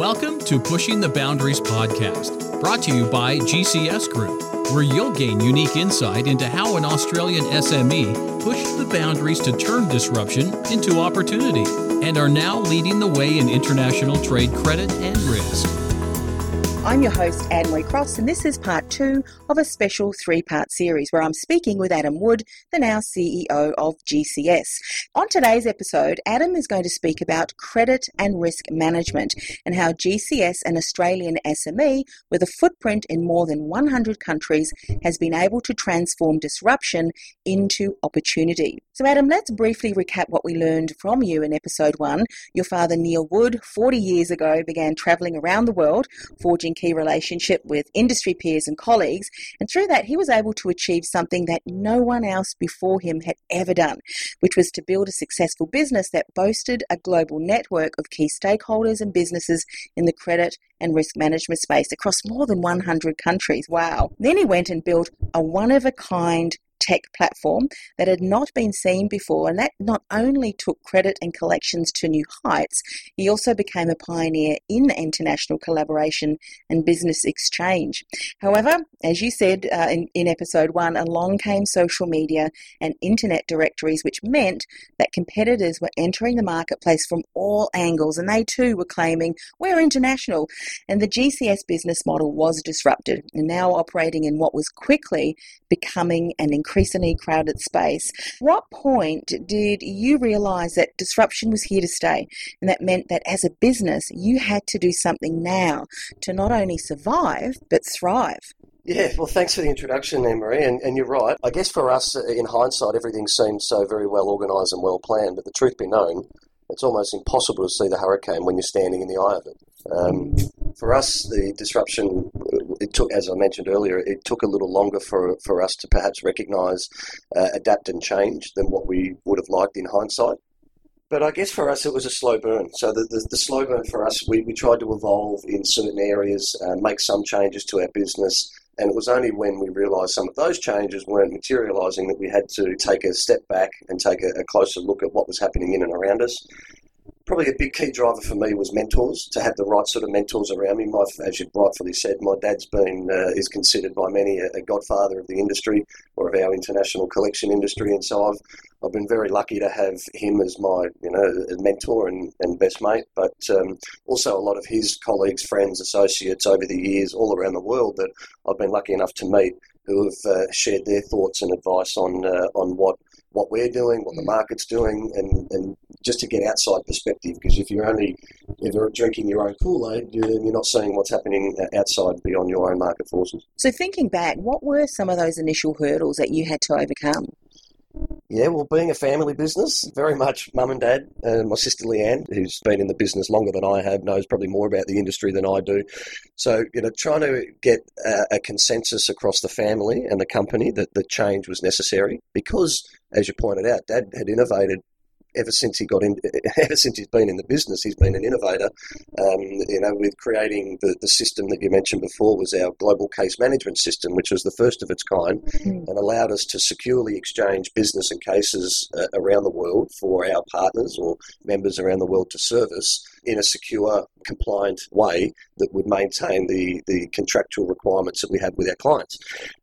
Welcome to Pushing the Boundaries podcast, brought to you by GCS Group, where you'll gain unique insight into how an Australian SME pushed the boundaries to turn disruption into opportunity and are now leading the way in international trade credit and risk. I'm your host, Anne Marie Cross, and this is part two of a special three part series where I'm speaking with Adam Wood, the now CEO of GCS. On today's episode, Adam is going to speak about credit and risk management and how GCS, an Australian SME with a footprint in more than 100 countries, has been able to transform disruption into opportunity. So, Adam, let's briefly recap what we learned from you in episode one. Your father, Neil Wood, 40 years ago, began traveling around the world, forging key relationship with industry peers and colleagues, and through that, he was able to achieve something that no one else before him had ever done, which was to build a successful business that boasted a global network of key stakeholders and businesses in the credit and risk management space across more than 100 countries. Wow. Then he went and built a one of a kind tech platform that had not been seen before, and that not only took credit and collections to new heights, he also became a pioneer in international collaboration and business exchange. However, as you said uh, in, in episode one, along came social media and internet directories, which meant that competitors were entering the marketplace from all angles, and they too were claiming we're international. And the GCS business model was disrupted and now operating in what was quickly becoming an increasingly crowded space. What point did you realize that disruption was here to stay? And that meant that as a business, you had to do something now to not only survive, but thrive. Yeah, well, thanks for the introduction, Anne Marie. And, and, you're right. I guess for us, uh, in hindsight, everything seems so very well organised and well planned. But the truth be known, it's almost impossible to see the hurricane when you're standing in the eye of it. Um, for us, the disruption, it took, as I mentioned earlier, it took a little longer for, for us to perhaps recognise, uh, adapt and change than what we would have liked in hindsight. But I guess for us, it was a slow burn. So the, the, the slow burn for us, we, we tried to evolve in certain areas, uh, make some changes to our business, and it was only when we realised some of those changes weren't materialising that we had to take a step back and take a, a, closer look at what was happening in and around us probably a big key driver for me was mentors to have the right sort of mentors around me. My, as you rightfully said, my dad's been uh, is considered by many a, a, godfather of the industry or of our international collection industry, and so I've I've been very lucky to have him as my you know mentor and, and best mate, but um, also a lot of his colleagues, friends, associates over the years all around the world that I've been lucky enough to meet who have uh, shared their thoughts and advice on uh, on what what we're doing, what the mm. market's doing, and, and just to get outside perspective. Because if you're only if you're drinking your own Kool Aid, you're, not seeing what's happening outside beyond your own market forces. So, thinking back, what were some of those initial hurdles that you had to overcome? Yeah, well, being a family business, very much mum and dad, and my sister Leanne, who's been in the business longer than I have, knows probably more about the industry than I do. So, you know, trying to get a, a consensus across the family and the company that the change was necessary because, as you pointed out, dad had innovated ever since he got in, ever since he's been in the business, he's been an innovator. Um, you know, with creating the, the system that you mentioned before was our global case management system, which was the first of its kind, mm. and allowed us to securely exchange business and cases uh, around the world for our partners or members around the world to service in a secure, compliant way that would maintain the, the contractual requirements that we have with our clients.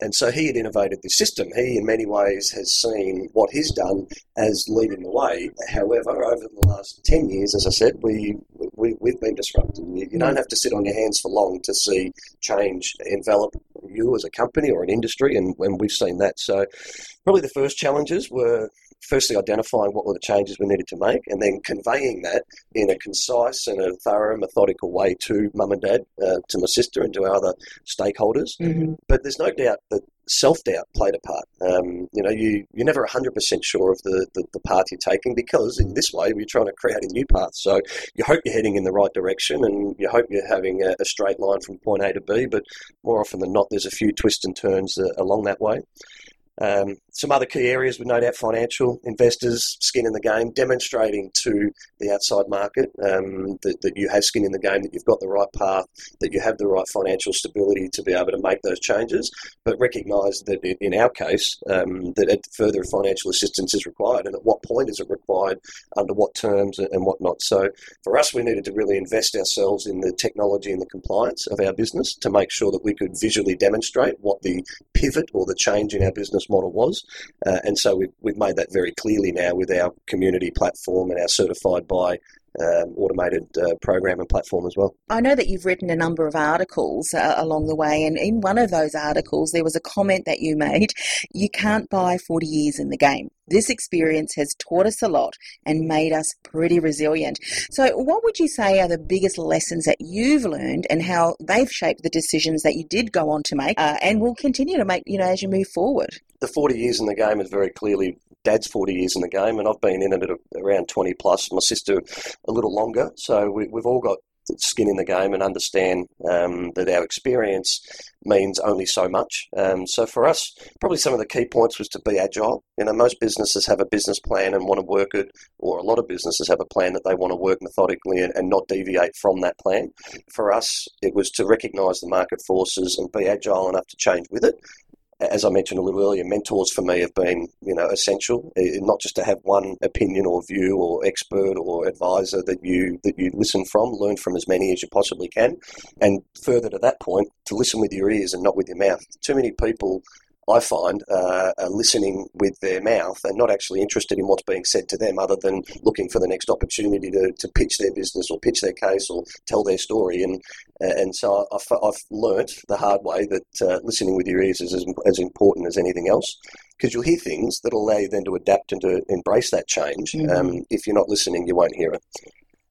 And so he had innovated the system. He, in many ways, has seen what he's done as leading the way. However, over the last 10 years, as I said, we, we, we've been disrupted. You, you don't mm. have to sit on your hands for long to see change envelop you as a company or an industry, and, and we've seen that. So, probably the first challenges were firstly identifying what were the changes we needed to make and then conveying that in a concise and a thorough, methodical way to mum and dad, uh, to my sister, and to our other stakeholders. Mm-hmm. But there's no doubt that self doubt played a part. Um, you know, you, you're never 100% sure of the, the, the, path you're taking because in this way you're trying to create a new path. So you hope you're heading in the right direction and you hope you're having a, a straight line from point A to B, but more often than not, there's a few twists and turns uh, along that way. Um, some other key areas with no doubt financial investors, skin in the game, demonstrating to the outside market um, that, that you have skin in the game, that you've got the right path, that you have the right financial stability to be able to make those changes, but recognise that in our case, um, that further financial assistance is required and at what point is it required, under what terms and whatnot. So for us, we needed to really invest ourselves in the technology and the compliance of our business to make sure that we could visually demonstrate what the pivot or the change in our business model was. Uh, and so we've, we've made that very clearly now with our community platform and our certified by um, automated uh, program and platform as well. I know that you've written a number of articles uh, along the way, and in one of those articles, there was a comment that you made you can't buy 40 years in the game. This experience has taught us a lot and made us pretty resilient. So, what would you say are the biggest lessons that you've learned and how they've shaped the decisions that you did go on to make uh, and will continue to make, you know, as you move forward? The 40 years in the game is very clearly dad's 40 years in the game, and I've been in it at around 20 plus. My sister a little longer. So we, have all got skin in the game and understand um, that our experience means only so much. Um, so for us, probably some of the key points was to be agile. You know, most businesses have a business plan and want to work it, or a lot of businesses have a plan that they want to work methodically and, and not deviate from that plan. For us, it was to recognise the market forces and be agile enough to change with it as I mentioned a little earlier, mentors for me have been, you know, essential. Not just to have one opinion or view or expert or advisor that you that you listen from, learn from as many as you possibly can, and further to that point, to listen with your ears and not with your mouth. Too many people I find, uh, are listening with their mouth and not actually interested in what's being said to them, other than looking for the next opportunity to, to pitch their business or pitch their case or tell their story. And and so I've, I've learnt the hard way that uh, listening with your ears is as, as important as anything else because you'll hear things that allow you then to adapt and to embrace that change. Mm-hmm. Um, if you're not listening, you won't hear it.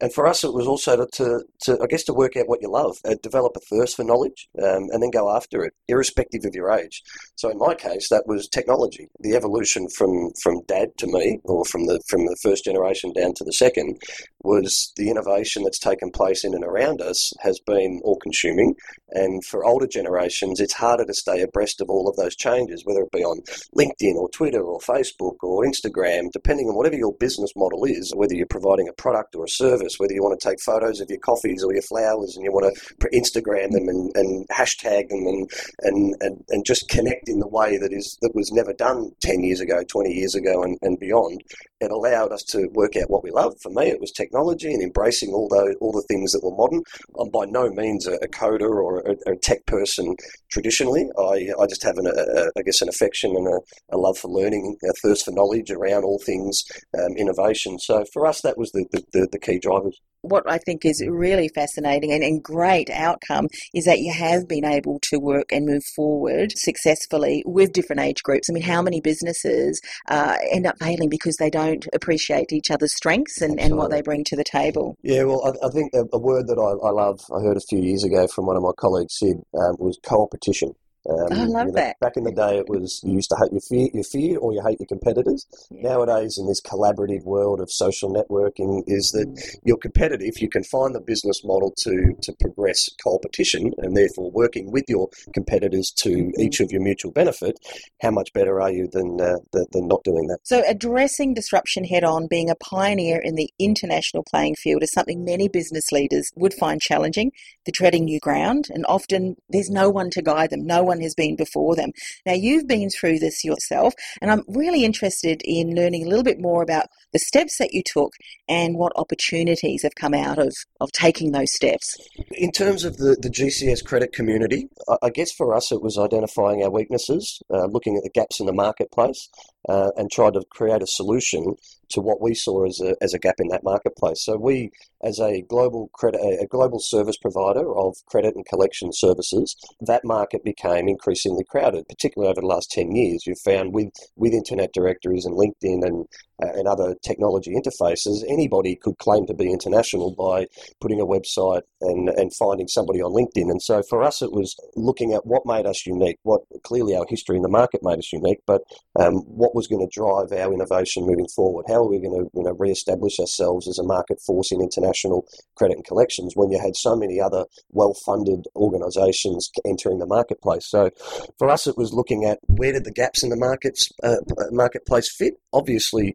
And for us, it was also to, to, to, I guess, to work out what you love, uh, develop a thirst for knowledge, um, and then go after it, irrespective of your age. So in my case, that was technology. The evolution from, from dad to me, or from the from the first generation down to the second, was the innovation that's taken place in and around us has been all-consuming. And for older generations, it's harder to stay abreast of all of those changes, whether it be on LinkedIn or Twitter or Facebook or Instagram, depending on whatever your business model is, whether you're providing a product or a service service, whether you want to take photos of your coffees or your flowers and you want to Instagram them and, and hashtag them and, and, and, and just connect in the way that is that was never done 10 years ago, 20 years ago and, and beyond, it allowed us to work out what we love. For me, it was technology and embracing all those, all the things that were modern. I'm by no means a, a coder or a, a, tech person traditionally. I, I just have, an, a, I guess, an affection and a, love for learning, a thirst for knowledge around all things um, innovation. So for us, that was the, the, the key drivers what I think is really fascinating and, and, great outcome is that you have been able to work and move forward successfully with different age groups. I mean, how many businesses uh, end up failing because they don't appreciate each other's strengths and, and what they bring to the table? Yeah, well, I, I think a, a, word that I, I, love, I heard a few years ago from one of my colleagues, Sid, um, was competition. Um, I love you know, that. Back in the day, it was you used to hate your fear, your fear, or you hate your competitors. Yeah. Nowadays, in this collaborative world of social networking, is that mm. you're competitive. You can find the business model to to progress competition, and therefore working with your competitors to mm-hmm. each of your mutual benefit. How much better are you than uh, than, than not doing that? So, addressing disruption head on, being a pioneer in the international playing field, is something many business leaders would find challenging. They're treading new ground, and often there's no one to guide them. No one has been before them. Now, you've been through this yourself, and I'm really interested in learning a little bit more about the steps that you took and what opportunities have come out of, of taking those steps. In terms of the, the GCS credit community, I guess for us it was identifying our weaknesses, uh, looking at the gaps in the marketplace, uh, and try to create a solution to what we saw as a, as a gap in that marketplace. So we, as a global credit, a global service provider of credit and collection services, that market became increasingly crowded, particularly over the last 10 years. You've found with, with internet directories and LinkedIn and, and other technology interfaces, anybody could claim to be international by putting a website and, and finding somebody on LinkedIn. And so for us, it was looking at what made us unique, what clearly our history in the market made us unique, but um, what was going to drive our innovation moving forward? How are we going to you know, re-establish ourselves as a market force in international credit and collections when you had so many other well-funded organisations entering the marketplace? So for us, it was looking at where did the gaps in the markets uh, marketplace fit? Obviously,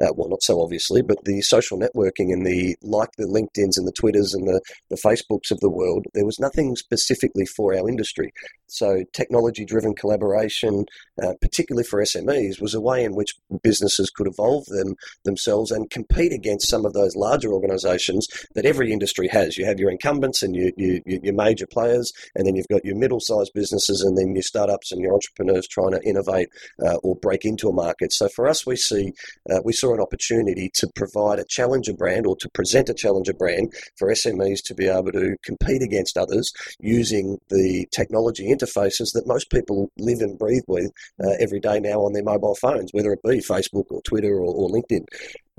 uh, well, not so obviously, but the social networking and the like the LinkedIn's and the Twitters and the, the Facebooks of the world, there was nothing specifically for our industry. So, technology driven collaboration, uh, particularly for SMEs, was a way in which businesses could evolve them themselves and compete against some of those larger organizations that every industry has. You have your incumbents and your, your, your major players, and then you've got your middle sized businesses, and then your startups and your entrepreneurs trying to innovate uh, or break into a market. So, for us, we see uh, we saw an opportunity to provide a challenger brand or to present a challenger brand for SMEs to be able to compete against others using the technology interfaces that most people live and breathe with uh, every day now on their mobile phones, whether it be Facebook or Twitter or, or LinkedIn.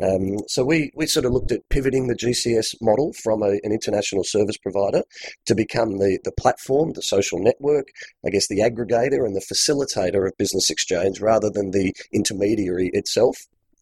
Um, so we, we sort of looked at pivoting the GCS model from a, an international service provider to become the, the platform, the social network, I guess the aggregator and the facilitator of business exchange rather than the intermediary itself.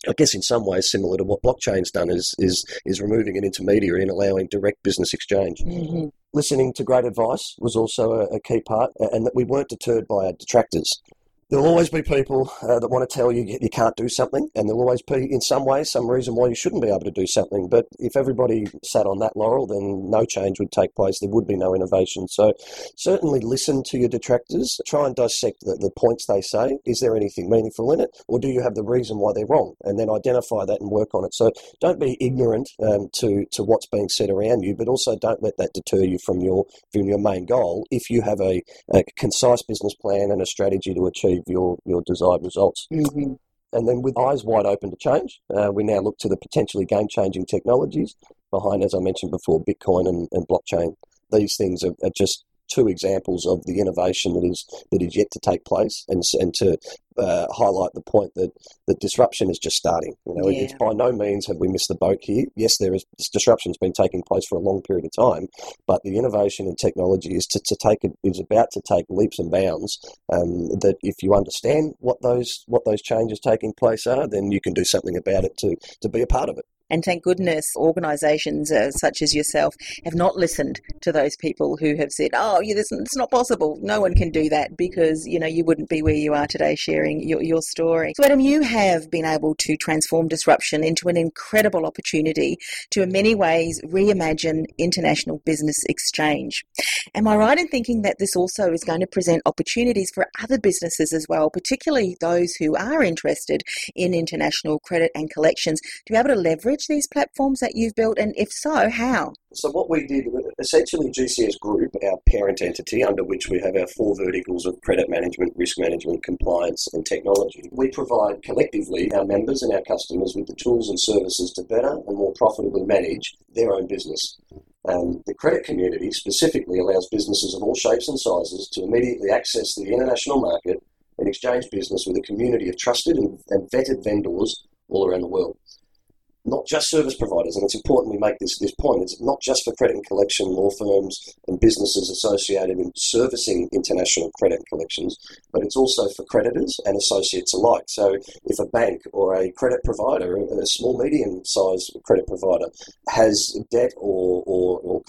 I guess in some ways similar to what blockchain's done is is is removing an intermediary and allowing direct business exchange. Mm-hmm. Listening to great advice was also a, a key part, and that we weren't deterred by our detractors there'll always be people uh, that want to tell you you can't do something, and there'll always be, in some way, some reason why you shouldn't be able to do something. But if everybody sat on that laurel, then no change would take place. There would be no innovation. So certainly listen to your detractors. Try and dissect the, the points they say. Is there anything meaningful in it, or do you have the reason why they're wrong? And then identify that and work on it. So don't be ignorant um, to to what's being said around you, but also don't let that deter you from your from your main goal. If you have a, a concise business plan and a strategy to achieve achieve your, your desired results. Mm-hmm. And then, with eyes wide open to change, uh, we now look to the potentially game changing technologies behind, as I mentioned before, Bitcoin and, and blockchain. These things are, are just two examples of the innovation that is that is yet to take place, and and to uh, highlight the point that the disruption is just starting. You know, yeah. it's by no means have we missed the boat here. Yes, there is disruption has been taking place for a long period of time, but the innovation in technology is to, to take is about to take leaps and bounds. Um, that if you understand what those what those changes taking place are, then you can do something about it to to be a part of it. And thank goodness organisations uh, such as yourself have not listened to those people who have said, "Oh, yeah, this, it's not possible. No one can do that," because you know you wouldn't be where you are today sharing your, your story. So, Adam, you have been able to transform disruption into an incredible opportunity to, in many ways, reimagine international business exchange. Am I mm-hmm. right in thinking that this also is going to present opportunities for other businesses as well, particularly those who are interested in international credit and collections, to be able to leverage leverage these platforms that you've built? And if so, how? So, what we did, essentially, GCS Group, our parent entity under which we have our four verticals of credit management, risk management, compliance, and technology, we provide collectively our members and our customers with the tools and services to better and more profitably manage their own business. Um, the credit community specifically allows businesses of all shapes and sizes to immediately access the international market and exchange business with a community of trusted and, and vetted vendors all around the world not just service providers, and it's important we make this, this point, it's not just for credit and collection law firms and businesses associated in servicing international credit collections, but it's also for creditors and associates alike. So if a bank or a credit provider, a small, medium sized credit provider, has debt or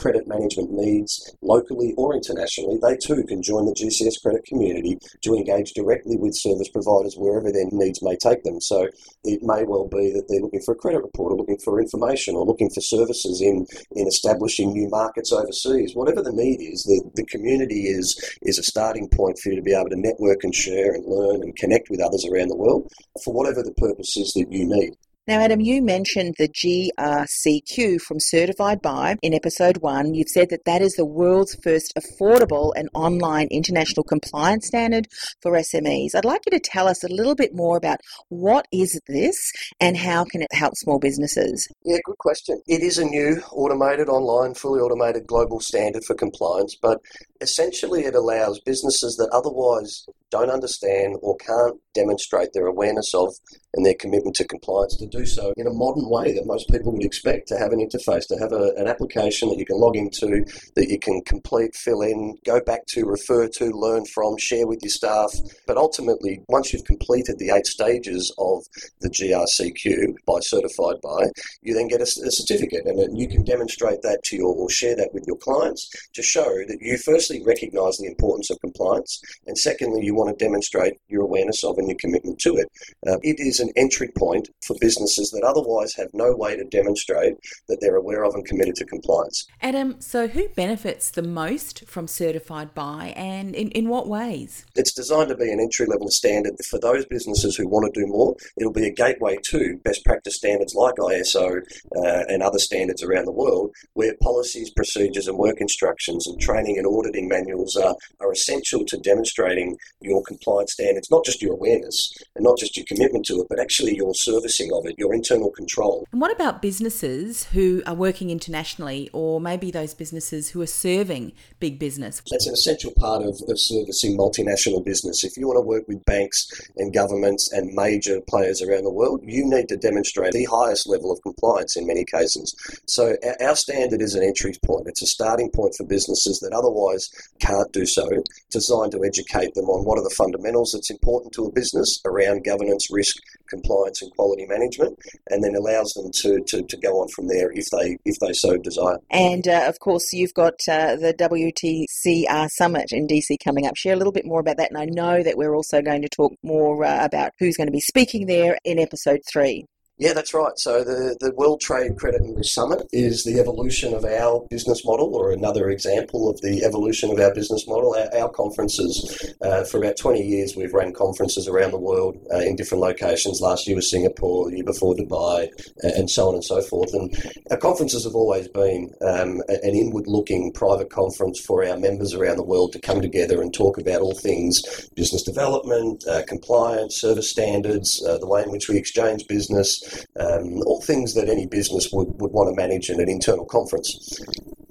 credit management needs locally or internationally, they too can join the GCS credit community to engage directly with service providers wherever their needs may take them. So it may well be that they're looking for a credit report or looking for information or looking for services in, in establishing new markets overseas. Whatever the need is, the, the community is, is a starting point for you to be able to network and share and learn and connect with others around the world for whatever the purpose is that you need. Now, Adam, you mentioned the GRCQ from Certified By in episode one. You've said that that is the world's first affordable and online international compliance standard for SMEs. I'd like you to tell us a little bit more about what is this and how can it help small businesses? Yeah, good question. It is a new automated online, fully automated global standard for compliance, but essentially it allows businesses that otherwise don't understand or can't demonstrate their awareness of and their commitment to compliance to do so in a modern way that most people would expect to have an interface, to have a, an application that you can log into, that you can complete, fill in, go back to, refer to, learn from, share with your staff. But ultimately, once you've completed the eight stages of the GRCQ by certified by, you then get a, a certificate and you can demonstrate that to your or share that with your clients to show that you firstly recognize the importance of compliance and secondly you want to demonstrate your awareness of and your commitment to it. Uh, it is an entry point for businesses that otherwise have no way to demonstrate that they're aware of and committed to compliance. Adam, so who benefits the most from certified by and in, in what ways? It's designed to be an entry level standard for those businesses who want to do more. It'll be a gateway to best practice standards like ISO uh, and other standards around the world, where policies, procedures, and work instructions and training and auditing manuals are, are essential to demonstrating your compliance standards, not just your awareness and not just your commitment to it, but actually your servicing of it, your internal control. And what about businesses who are working internationally, or maybe those businesses who are serving big business? That's an essential part of, of servicing multinational business. If you want to work with banks and governments and major players around the world, you need to demonstrate the highest level of compliance in many cases. So our standard is an entry point. It's a starting point for businesses that otherwise can't do so, designed to educate them on what are the fundamentals that's important to a business around governance, risk, compliance and quality management, and then allows them to, to, to go on from there if they if they so desire. And uh, of course, you've got uh, the WTCR Summit in DC coming up. Share a little bit more about that, and I know that we're also going to talk more uh, about who's going to be speaking there in episode three. Yeah, that's right. So the, the World Trade Credit Risk Summit is the evolution of our business model, or another example of the evolution of our business model. Our, our conferences, uh, for about 20 years, we've run conferences around the world uh, in different locations. Last year was Singapore, the year before Dubai, and so on and so forth. And our conferences have always been um, an inward-looking private conference for our members around the world to come together and talk about all things business development, uh, compliance, service standards, uh, the way in which we exchange business, um, all things that any business would, would want to manage in an internal conference.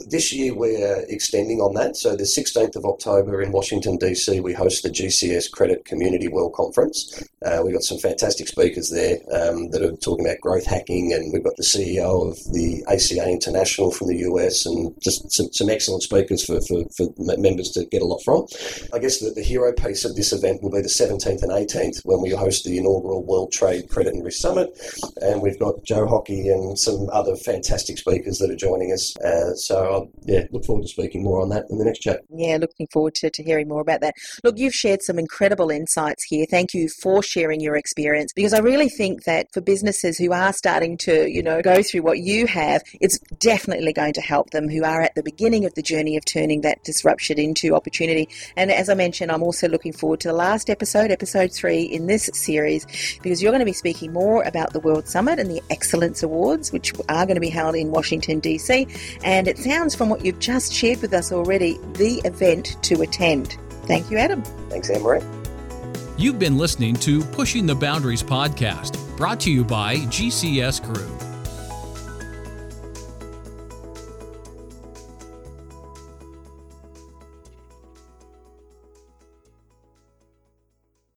This year we're extending on that. So the 16th of October in Washington, D.C., we host the GCS Credit Community World Conference. Uh, we've got some fantastic speakers there um, that are talking about growth hacking, and we've got the CEO of the ACA International from the US, and just some, some excellent speakers for, for, for, members to get a lot from. I guess the, the hero piece of this event will be the 17th and 18th when we host the inaugural World Trade Credit and Risk Summit and we've got Joe Hockey and some other fantastic speakers that are joining us. Uh, so, yeah, look forward to speaking more on that in the next chat. Yeah, looking forward to, to hearing more about that. Look, you've shared some incredible insights here. Thank you for sharing your experience because I really think that for businesses who are starting to, you know, go through what you have, it's definitely going to help them who are at the beginning of the journey of turning that disruption into opportunity. And as I mentioned, I'm also looking forward to the last episode, episode three in this series, because you're going to be speaking more about the World Summit and the Excellence Awards, which are going to be held in Washington, D.C. And it sounds from what you've just shared with us already the event to attend. Thank you, Adam. Thanks, Anne You've been listening to Pushing the Boundaries podcast, brought to you by GCS Group.